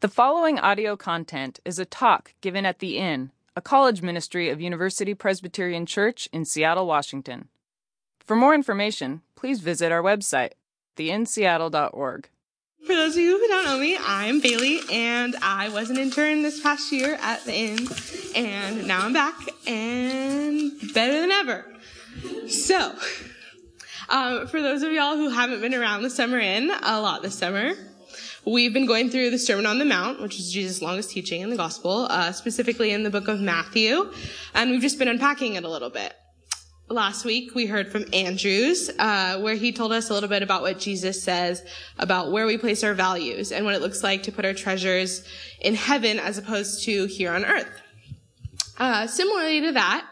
The following audio content is a talk given at The Inn, a college ministry of University Presbyterian Church in Seattle, Washington. For more information, please visit our website, theinnseattle.org. For those of you who don't know me, I'm Bailey, and I was an intern this past year at the Inn, and now I'm back and better than ever. So, um, for those of y'all who haven't been around the Summer Inn a lot this summer, we've been going through the Sermon on the Mount, which is Jesus' longest teaching in the Gospel, uh, specifically in the book of Matthew, and we've just been unpacking it a little bit. Last week we heard from Andrews, uh, where he told us a little bit about what Jesus says about where we place our values and what it looks like to put our treasures in heaven as opposed to here on earth. Uh, similarly to that,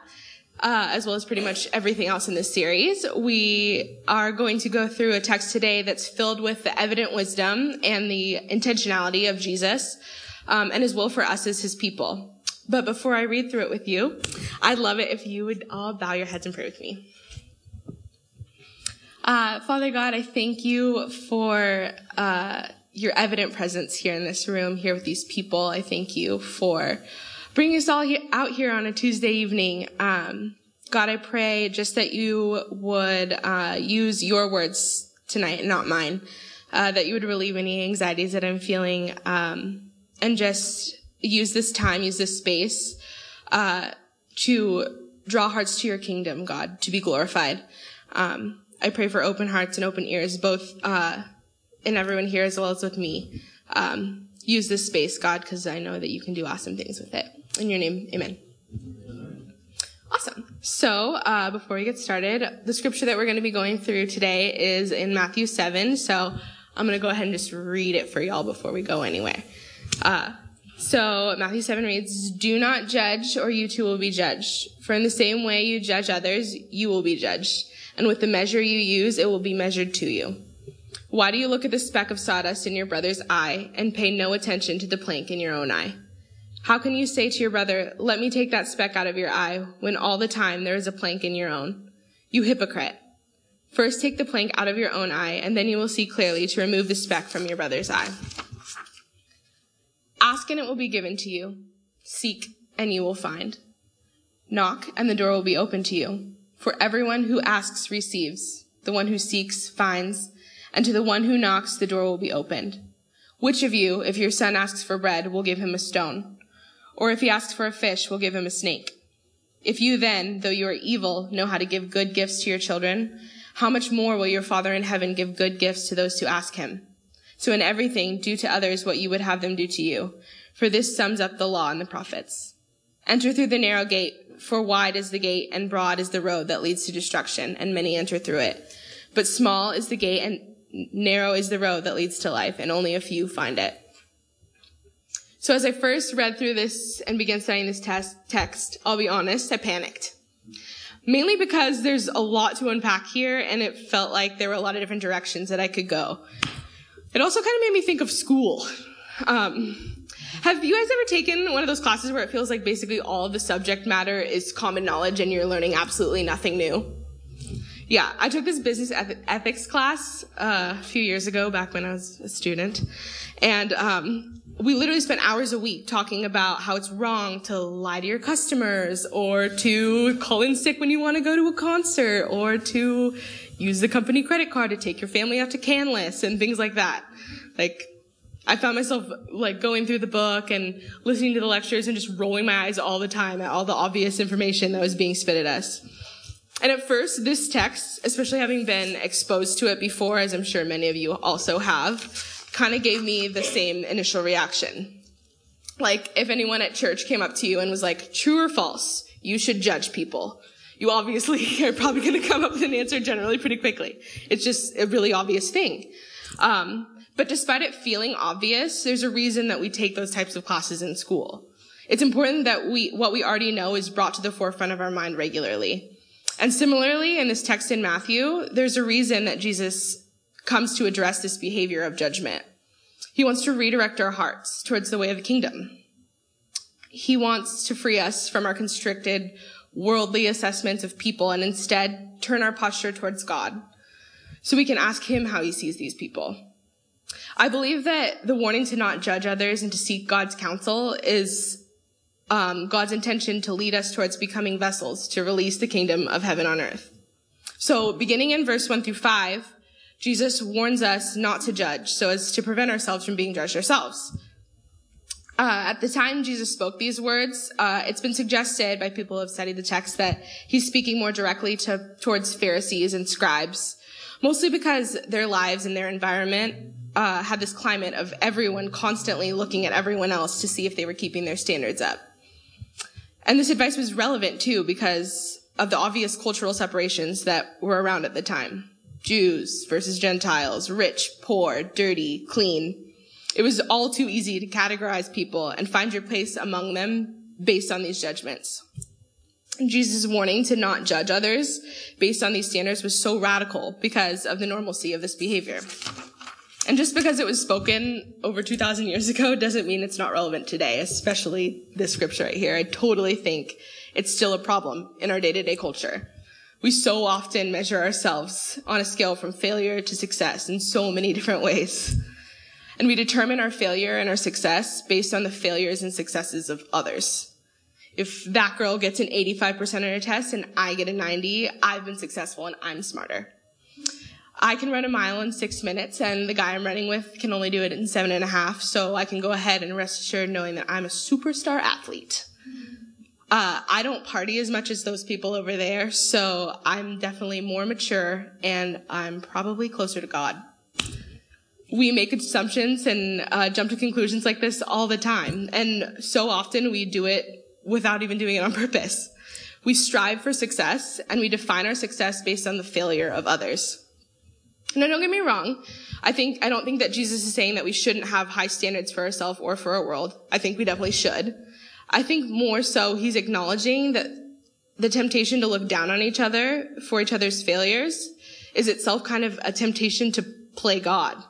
uh, as well as pretty much everything else in this series, we are going to go through a text today that's filled with the evident wisdom and the intentionality of Jesus um, and his will for us as his people. But before I read through it with you, I'd love it if you would all bow your heads and pray with me. Uh, Father God, I thank you for uh, your evident presence here in this room, here with these people. I thank you for bringing us all out here on a Tuesday evening. Um, God, I pray just that you would uh, use your words tonight, not mine. Uh, that you would relieve any anxieties that I'm feeling, um, and just use this time, use this space, uh, to draw hearts to your kingdom, God, to be glorified. Um, I pray for open hearts and open ears, both, uh, in everyone here as well as with me. Um, use this space, God, because I know that you can do awesome things with it. In your name, amen. Awesome. So, uh, before we get started, the scripture that we're going to be going through today is in Matthew 7. So, I'm going to go ahead and just read it for y'all before we go anywhere. Uh, so Matthew 7 reads, Do not judge or you too will be judged. For in the same way you judge others, you will be judged. And with the measure you use, it will be measured to you. Why do you look at the speck of sawdust in your brother's eye and pay no attention to the plank in your own eye? How can you say to your brother, let me take that speck out of your eye when all the time there is a plank in your own? You hypocrite. First take the plank out of your own eye and then you will see clearly to remove the speck from your brother's eye. Ask and it will be given to you. Seek and you will find. Knock and the door will be open to you. For everyone who asks receives. The one who seeks finds. And to the one who knocks, the door will be opened. Which of you, if your son asks for bread, will give him a stone? Or if he asks for a fish, we'll give him a snake? If you then, though you are evil, know how to give good gifts to your children, how much more will your Father in heaven give good gifts to those who ask him? So in everything, do to others what you would have them do to you. For this sums up the law and the prophets. Enter through the narrow gate, for wide is the gate and broad is the road that leads to destruction, and many enter through it. But small is the gate and narrow is the road that leads to life, and only a few find it. So as I first read through this and began studying this test, text, I'll be honest, I panicked. Mainly because there's a lot to unpack here, and it felt like there were a lot of different directions that I could go. It also kind of made me think of school. Um, have you guys ever taken one of those classes where it feels like basically all of the subject matter is common knowledge and you're learning absolutely nothing new? Yeah, I took this business ethics class uh, a few years ago, back when I was a student, and um, we literally spent hours a week talking about how it's wrong to lie to your customers, or to call in sick when you want to go to a concert, or to use the company credit card to take your family out to Canlis and things like that. Like, I found myself like going through the book and listening to the lectures and just rolling my eyes all the time at all the obvious information that was being spit at us. And at first, this text, especially having been exposed to it before, as I'm sure many of you also have, kind of gave me the same initial reaction. Like, if anyone at church came up to you and was like, true or false, you should judge people you obviously are probably going to come up with an answer generally pretty quickly. It's just a really obvious thing. Um, but despite it feeling obvious, there's a reason that we take those types of classes in school. It's important that we, what we already know is brought to the forefront of our mind regularly. And similarly, in this text in Matthew, there's a reason that Jesus comes to address this behavior of judgment. He wants to redirect our hearts towards the way of the kingdom. He wants to free us from our constricted worldly assessments of people and instead turn our posture towards God so we can ask Him how He sees these people. I believe that the warning to not judge others and to seek God's counsel is um, God's intention to lead us towards becoming vessels to release the kingdom of heaven on earth. So beginning in verse 1 through 5, Jesus warns us not to judge so as to prevent ourselves from being judged ourselves. Uh, at the time Jesus spoke these words, uh, it's been suggested by people who have studied the text that he's speaking more directly to towards Pharisees and scribes, mostly because their lives and their environment uh, had this climate of everyone constantly looking at everyone else to see if they were keeping their standards up. And this advice was relevant too because of the obvious cultural separations that were around at the time. Jews versus Gentiles, rich, poor, dirty, clean. It was all too easy to categorize people and find your place among them based on these judgments. Jesus' warning to not judge others based on these standards was so radical because of the normalcy of this behavior. And just because it was spoken over 2,000 years ago doesn't mean it's not relevant today, especially this scripture right here. I totally think it's still a problem in our day to day culture. We so often measure ourselves on a scale from failure to success in so many different ways. And we determine our failure and our success based on the failures and successes of others. If that girl gets an 85% on her test and I get a 90, I've been successful and I'm smarter. I can run a mile in six minutes and the guy I'm running with can only do it in seven and a half. So I can go ahead and rest assured knowing that I'm a superstar athlete. Uh, I don't party as much as those people over there, so I'm definitely more mature and I'm probably closer to God we make assumptions and uh, jump to conclusions like this all the time. And so often we do it without even doing it on purpose. We strive for success and we define our success based on the failure of others. Now, don't get me wrong. I think, I don't think that Jesus is saying that we shouldn't have high standards for ourselves or for our world. I think we definitely should. I think more so he's acknowledging that the temptation to look down on each other for each other's failures is itself kind of a temptation to play God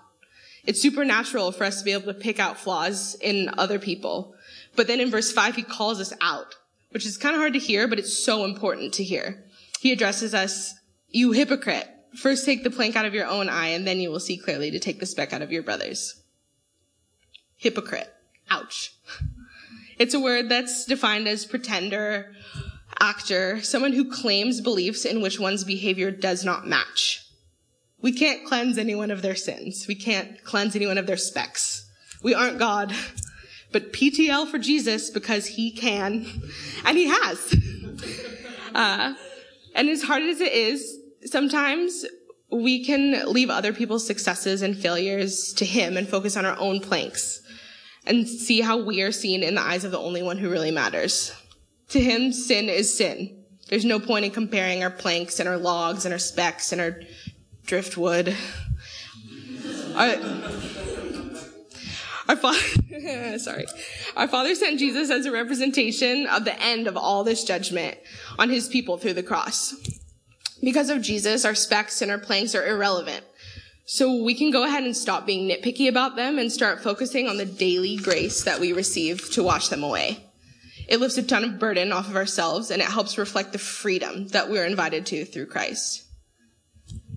it's supernatural for us to be able to pick out flaws in other people. But then in verse 5, he calls us out, which is kind of hard to hear, but it's so important to hear. He addresses us, you hypocrite. First take the plank out of your own eye, and then you will see clearly to take the speck out of your brother's. Hypocrite. Ouch. It's a word that's defined as pretender, actor, someone who claims beliefs in which one's behavior does not match. We can't cleanse anyone of their sins. We can't cleanse anyone of their specks. We aren't God. But PTL for Jesus because he can, and he has. Uh, and as hard as it is, sometimes we can leave other people's successes and failures to him and focus on our own planks and see how we are seen in the eyes of the only one who really matters. To him, sin is sin. There's no point in comparing our planks and our logs and our specks and our driftwood. Our, our father, sorry, our father sent Jesus as a representation of the end of all this judgment on his people through the cross. Because of Jesus, our specks and our planks are irrelevant. So we can go ahead and stop being nitpicky about them and start focusing on the daily grace that we receive to wash them away. It lifts a ton of burden off of ourselves and it helps reflect the freedom that we're invited to through Christ.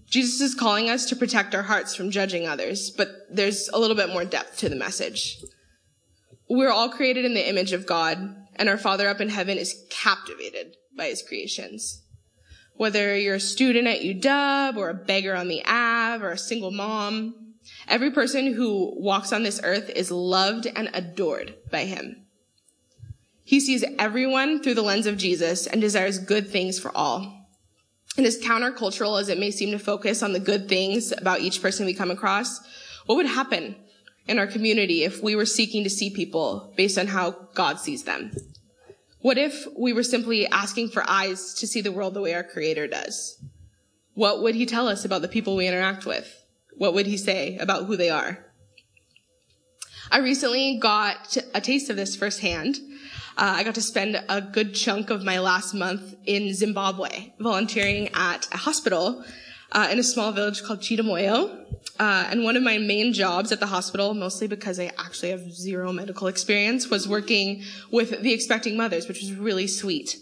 Jesus is calling us to protect our hearts from judging others, but there's a little bit more depth to the message. We're all created in the image of God, and our Father up in heaven is captivated by his creations. Whether you're a student at UW or a beggar on the Ave or a single mom, every person who walks on this earth is loved and adored by him. He sees everyone through the lens of Jesus and desires good things for all. And as countercultural as it may seem to focus on the good things about each person we come across, what would happen in our community if we were seeking to see people based on how God sees them? What if we were simply asking for eyes to see the world the way our creator does? What would he tell us about the people we interact with? What would he say about who they are? I recently got a taste of this firsthand uh, I got to spend a good chunk of my last month in Zimbabwe, volunteering at a hospital uh, in a small village called Chidamoyo. Uh, and one of my main jobs at the hospital, mostly because I actually have zero medical experience, was working with the expecting mothers, which was really sweet.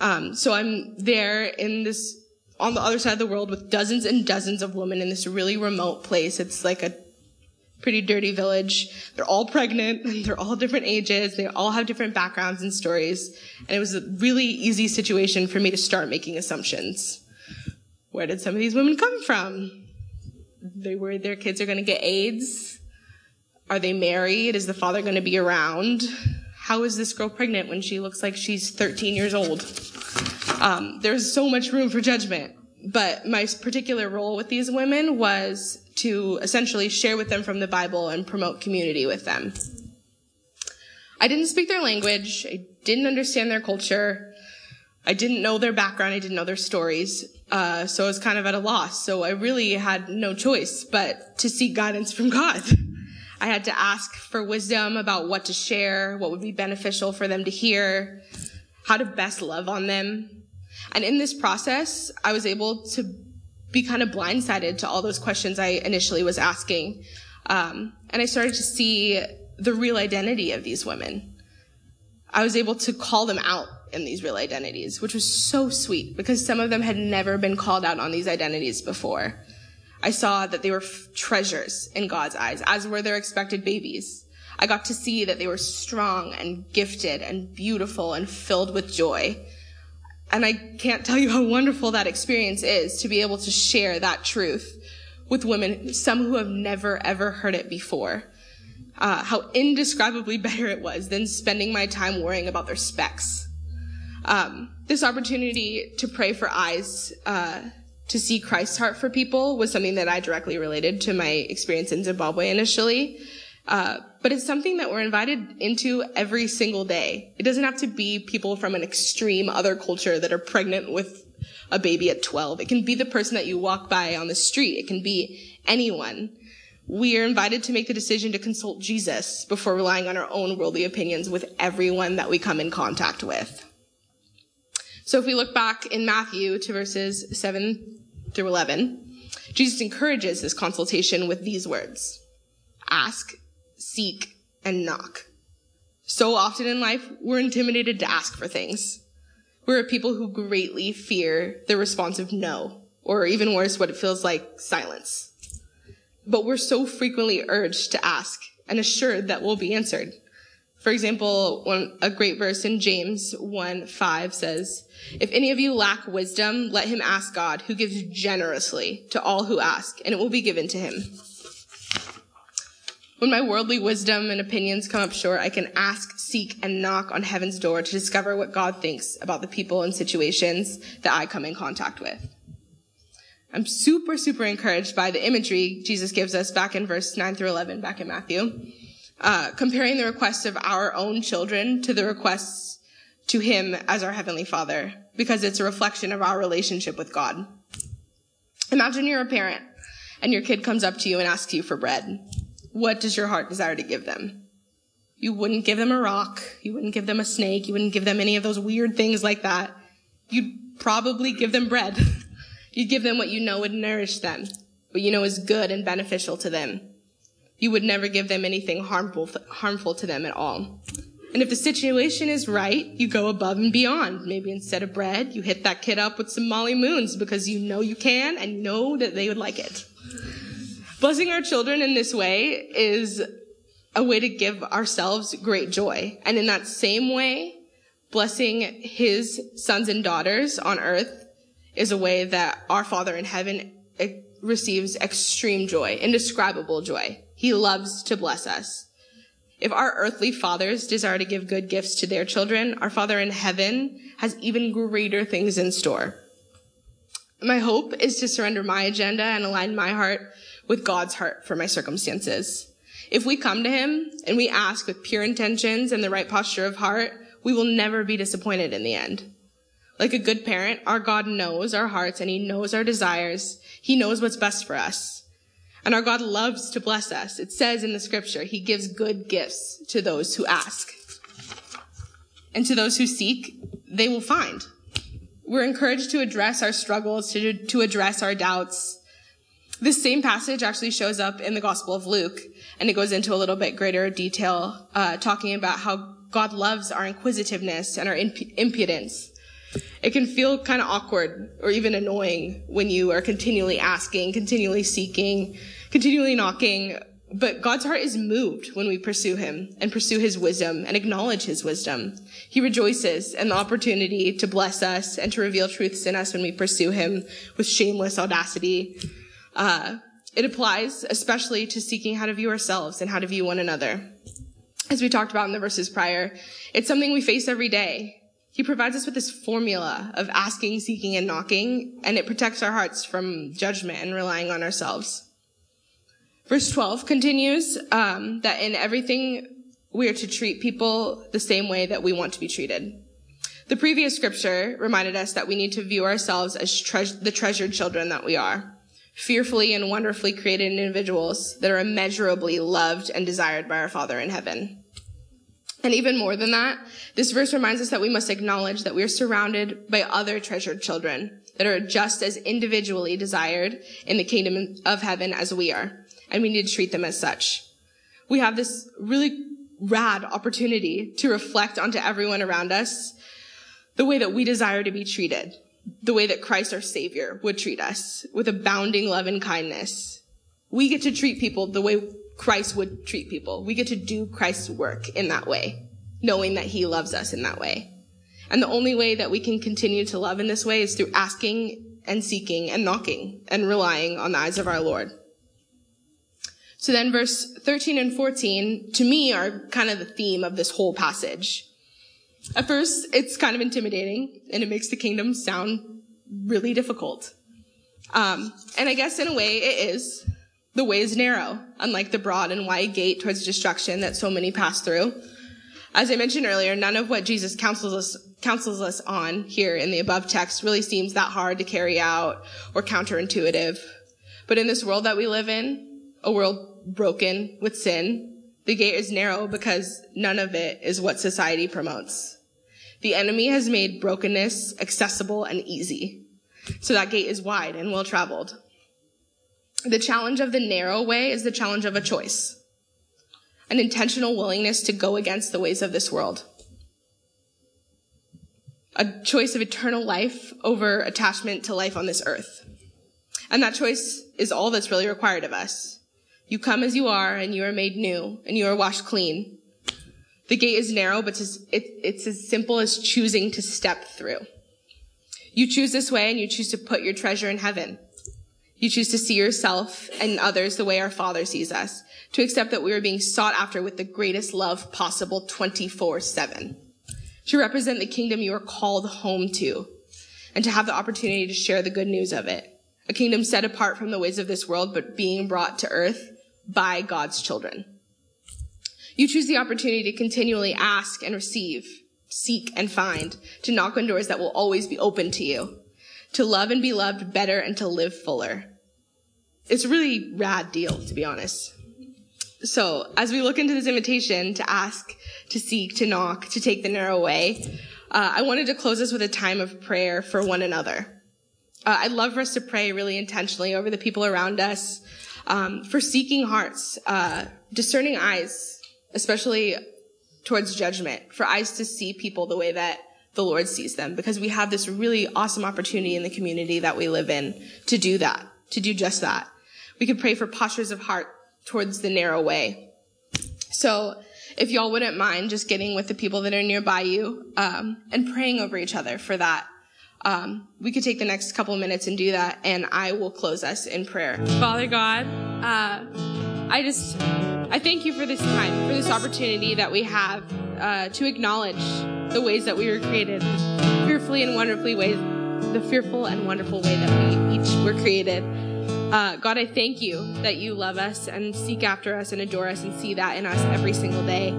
Um, so I'm there in this on the other side of the world with dozens and dozens of women in this really remote place. It's like a pretty dirty village. They're all pregnant. They're all different ages. They all have different backgrounds and stories. And it was a really easy situation for me to start making assumptions. Where did some of these women come from? They worried their kids are going to get AIDS. Are they married? Is the father going to be around? How is this girl pregnant when she looks like she's 13 years old? Um, there's so much room for judgment. But my particular role with these women was to essentially share with them from the Bible and promote community with them. I didn't speak their language. I didn't understand their culture. I didn't know their background. I didn't know their stories. Uh, so I was kind of at a loss. So I really had no choice but to seek guidance from God. I had to ask for wisdom about what to share, what would be beneficial for them to hear, how to best love on them. And in this process, I was able to be kind of blindsided to all those questions I initially was asking. Um, and I started to see the real identity of these women. I was able to call them out in these real identities, which was so sweet because some of them had never been called out on these identities before. I saw that they were f- treasures in God's eyes, as were their expected babies. I got to see that they were strong and gifted and beautiful and filled with joy. And I can't tell you how wonderful that experience is to be able to share that truth with women, some who have never ever heard it before. Uh, how indescribably better it was than spending my time worrying about their specks. Um, this opportunity to pray for eyes, uh, to see Christ's heart for people was something that I directly related to my experience in Zimbabwe initially. Uh, but it's something that we're invited into every single day. It doesn't have to be people from an extreme other culture that are pregnant with a baby at 12. It can be the person that you walk by on the street. It can be anyone. We are invited to make the decision to consult Jesus before relying on our own worldly opinions with everyone that we come in contact with. So if we look back in Matthew to verses 7 through 11, Jesus encourages this consultation with these words. Ask, seek, and knock. So often in life, we're intimidated to ask for things. We're a people who greatly fear the response of no, or even worse, what it feels like silence. But we're so frequently urged to ask and assured that we'll be answered. For example, one, a great verse in James 1 5 says, If any of you lack wisdom, let him ask God, who gives generously to all who ask, and it will be given to him. When my worldly wisdom and opinions come up short, I can ask, seek, and knock on heaven's door to discover what God thinks about the people and situations that I come in contact with. I'm super, super encouraged by the imagery Jesus gives us back in verse 9 through 11, back in Matthew uh, comparing the requests of our own children to the requests to Him as our Heavenly Father, because it's a reflection of our relationship with God. Imagine you're a parent and your kid comes up to you and asks you for bread. What does your heart desire to give them? You wouldn't give them a rock. You wouldn't give them a snake. You wouldn't give them any of those weird things like that. You'd probably give them bread. You'd give them what you know would nourish them, what you know is good and beneficial to them you would never give them anything harmful, harmful to them at all. And if the situation is right, you go above and beyond. Maybe instead of bread, you hit that kid up with some Molly Moons because you know you can and know that they would like it. Blessing our children in this way is a way to give ourselves great joy. And in that same way, blessing his sons and daughters on earth is a way that our Father in heaven eh, receives extreme joy, indescribable joy. He loves to bless us. If our earthly fathers desire to give good gifts to their children, our Father in heaven has even greater things in store. My hope is to surrender my agenda and align my heart with God's heart for my circumstances. If we come to Him and we ask with pure intentions and the right posture of heart, we will never be disappointed in the end. Like a good parent, our God knows our hearts and He knows our desires. He knows what's best for us. And our God loves to bless us. It says in the scripture, he gives good gifts to those who ask. And to those who seek, they will find. We're encouraged to address our struggles, to, to address our doubts. This same passage actually shows up in the Gospel of Luke, and it goes into a little bit greater detail, uh, talking about how God loves our inquisitiveness and our imp- impudence. It can feel kind of awkward or even annoying when you are continually asking, continually seeking, continually knocking, but God's heart is moved when we pursue him and pursue his wisdom and acknowledge his wisdom. He rejoices in the opportunity to bless us and to reveal truths in us when we pursue him with shameless audacity. Uh, it applies especially to seeking how to view ourselves and how to view one another. As we talked about in the verses prior, it's something we face every day. He provides us with this formula of asking, seeking, and knocking, and it protects our hearts from judgment and relying on ourselves. Verse 12 continues um, that in everything we are to treat people the same way that we want to be treated. The previous scripture reminded us that we need to view ourselves as tre- the treasured children that we are, fearfully and wonderfully created individuals that are immeasurably loved and desired by our Father in heaven. And even more than that, this verse reminds us that we must acknowledge that we are surrounded by other treasured children that are just as individually desired in the kingdom of heaven as we are and we need to treat them as such. We have this really rad opportunity to reflect onto everyone around us the way that we desire to be treated, the way that Christ our Savior would treat us with abounding love and kindness. We get to treat people the way Christ would treat people. We get to do Christ's work in that way, knowing that He loves us in that way. And the only way that we can continue to love in this way is through asking and seeking and knocking and relying on the eyes of our Lord. So then verse 13 and 14 to me are kind of the theme of this whole passage. At first, it's kind of intimidating and it makes the kingdom sound really difficult. Um, and I guess in a way it is. The way is narrow, unlike the broad and wide gate towards destruction that so many pass through. As I mentioned earlier, none of what Jesus counsels us, counsels us on here in the above text really seems that hard to carry out or counterintuitive. But in this world that we live in, a world broken with sin. The gate is narrow because none of it is what society promotes. The enemy has made brokenness accessible and easy. So that gate is wide and well traveled. The challenge of the narrow way is the challenge of a choice. An intentional willingness to go against the ways of this world. A choice of eternal life over attachment to life on this earth. And that choice is all that's really required of us. You come as you are, and you are made new, and you are washed clean. The gate is narrow, but it's as simple as choosing to step through. You choose this way, and you choose to put your treasure in heaven. You choose to see yourself and others the way our Father sees us, to accept that we are being sought after with the greatest love possible 24-7. To represent the kingdom you are called home to, and to have the opportunity to share the good news of it. A kingdom set apart from the ways of this world, but being brought to earth by God's children. You choose the opportunity to continually ask and receive, seek and find, to knock on doors that will always be open to you, to love and be loved better and to live fuller. It's a really rad deal, to be honest. So, as we look into this invitation to ask, to seek, to knock, to take the narrow way, uh, I wanted to close us with a time of prayer for one another. Uh, I'd love for us to pray really intentionally over the people around us, um, for seeking hearts, uh, discerning eyes, especially towards judgment, for eyes to see people the way that the Lord sees them, because we have this really awesome opportunity in the community that we live in to do that, to do just that. We could pray for postures of heart towards the narrow way. So, if y'all wouldn't mind just getting with the people that are nearby you um, and praying over each other for that um, we could take the next couple minutes and do that, and I will close us in prayer. Father God, uh, I just I thank you for this time, for this opportunity that we have uh, to acknowledge the ways that we were created, fearfully and wonderfully ways, the fearful and wonderful way that we each were created. Uh, God, I thank you that you love us and seek after us and adore us and see that in us every single day.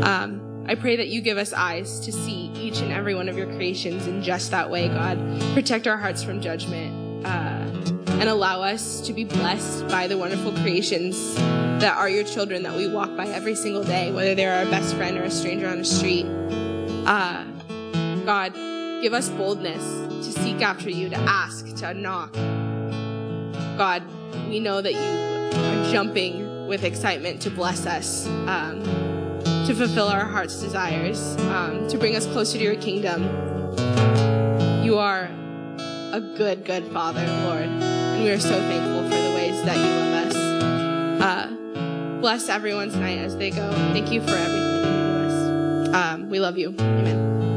Um, I pray that you give us eyes to see each and every one of your creations in just that way, God. Protect our hearts from judgment uh, and allow us to be blessed by the wonderful creations that are your children that we walk by every single day, whether they're our best friend or a stranger on the street. Uh, God, give us boldness to seek after you, to ask, to knock. God, we know that you are jumping with excitement to bless us. Um, to fulfill our heart's desires, um, to bring us closer to your kingdom. You are a good, good Father, Lord, and we are so thankful for the ways that you love us. Uh, Bless everyone tonight as they go. Thank you for everything you do us. Um, we love you. Amen.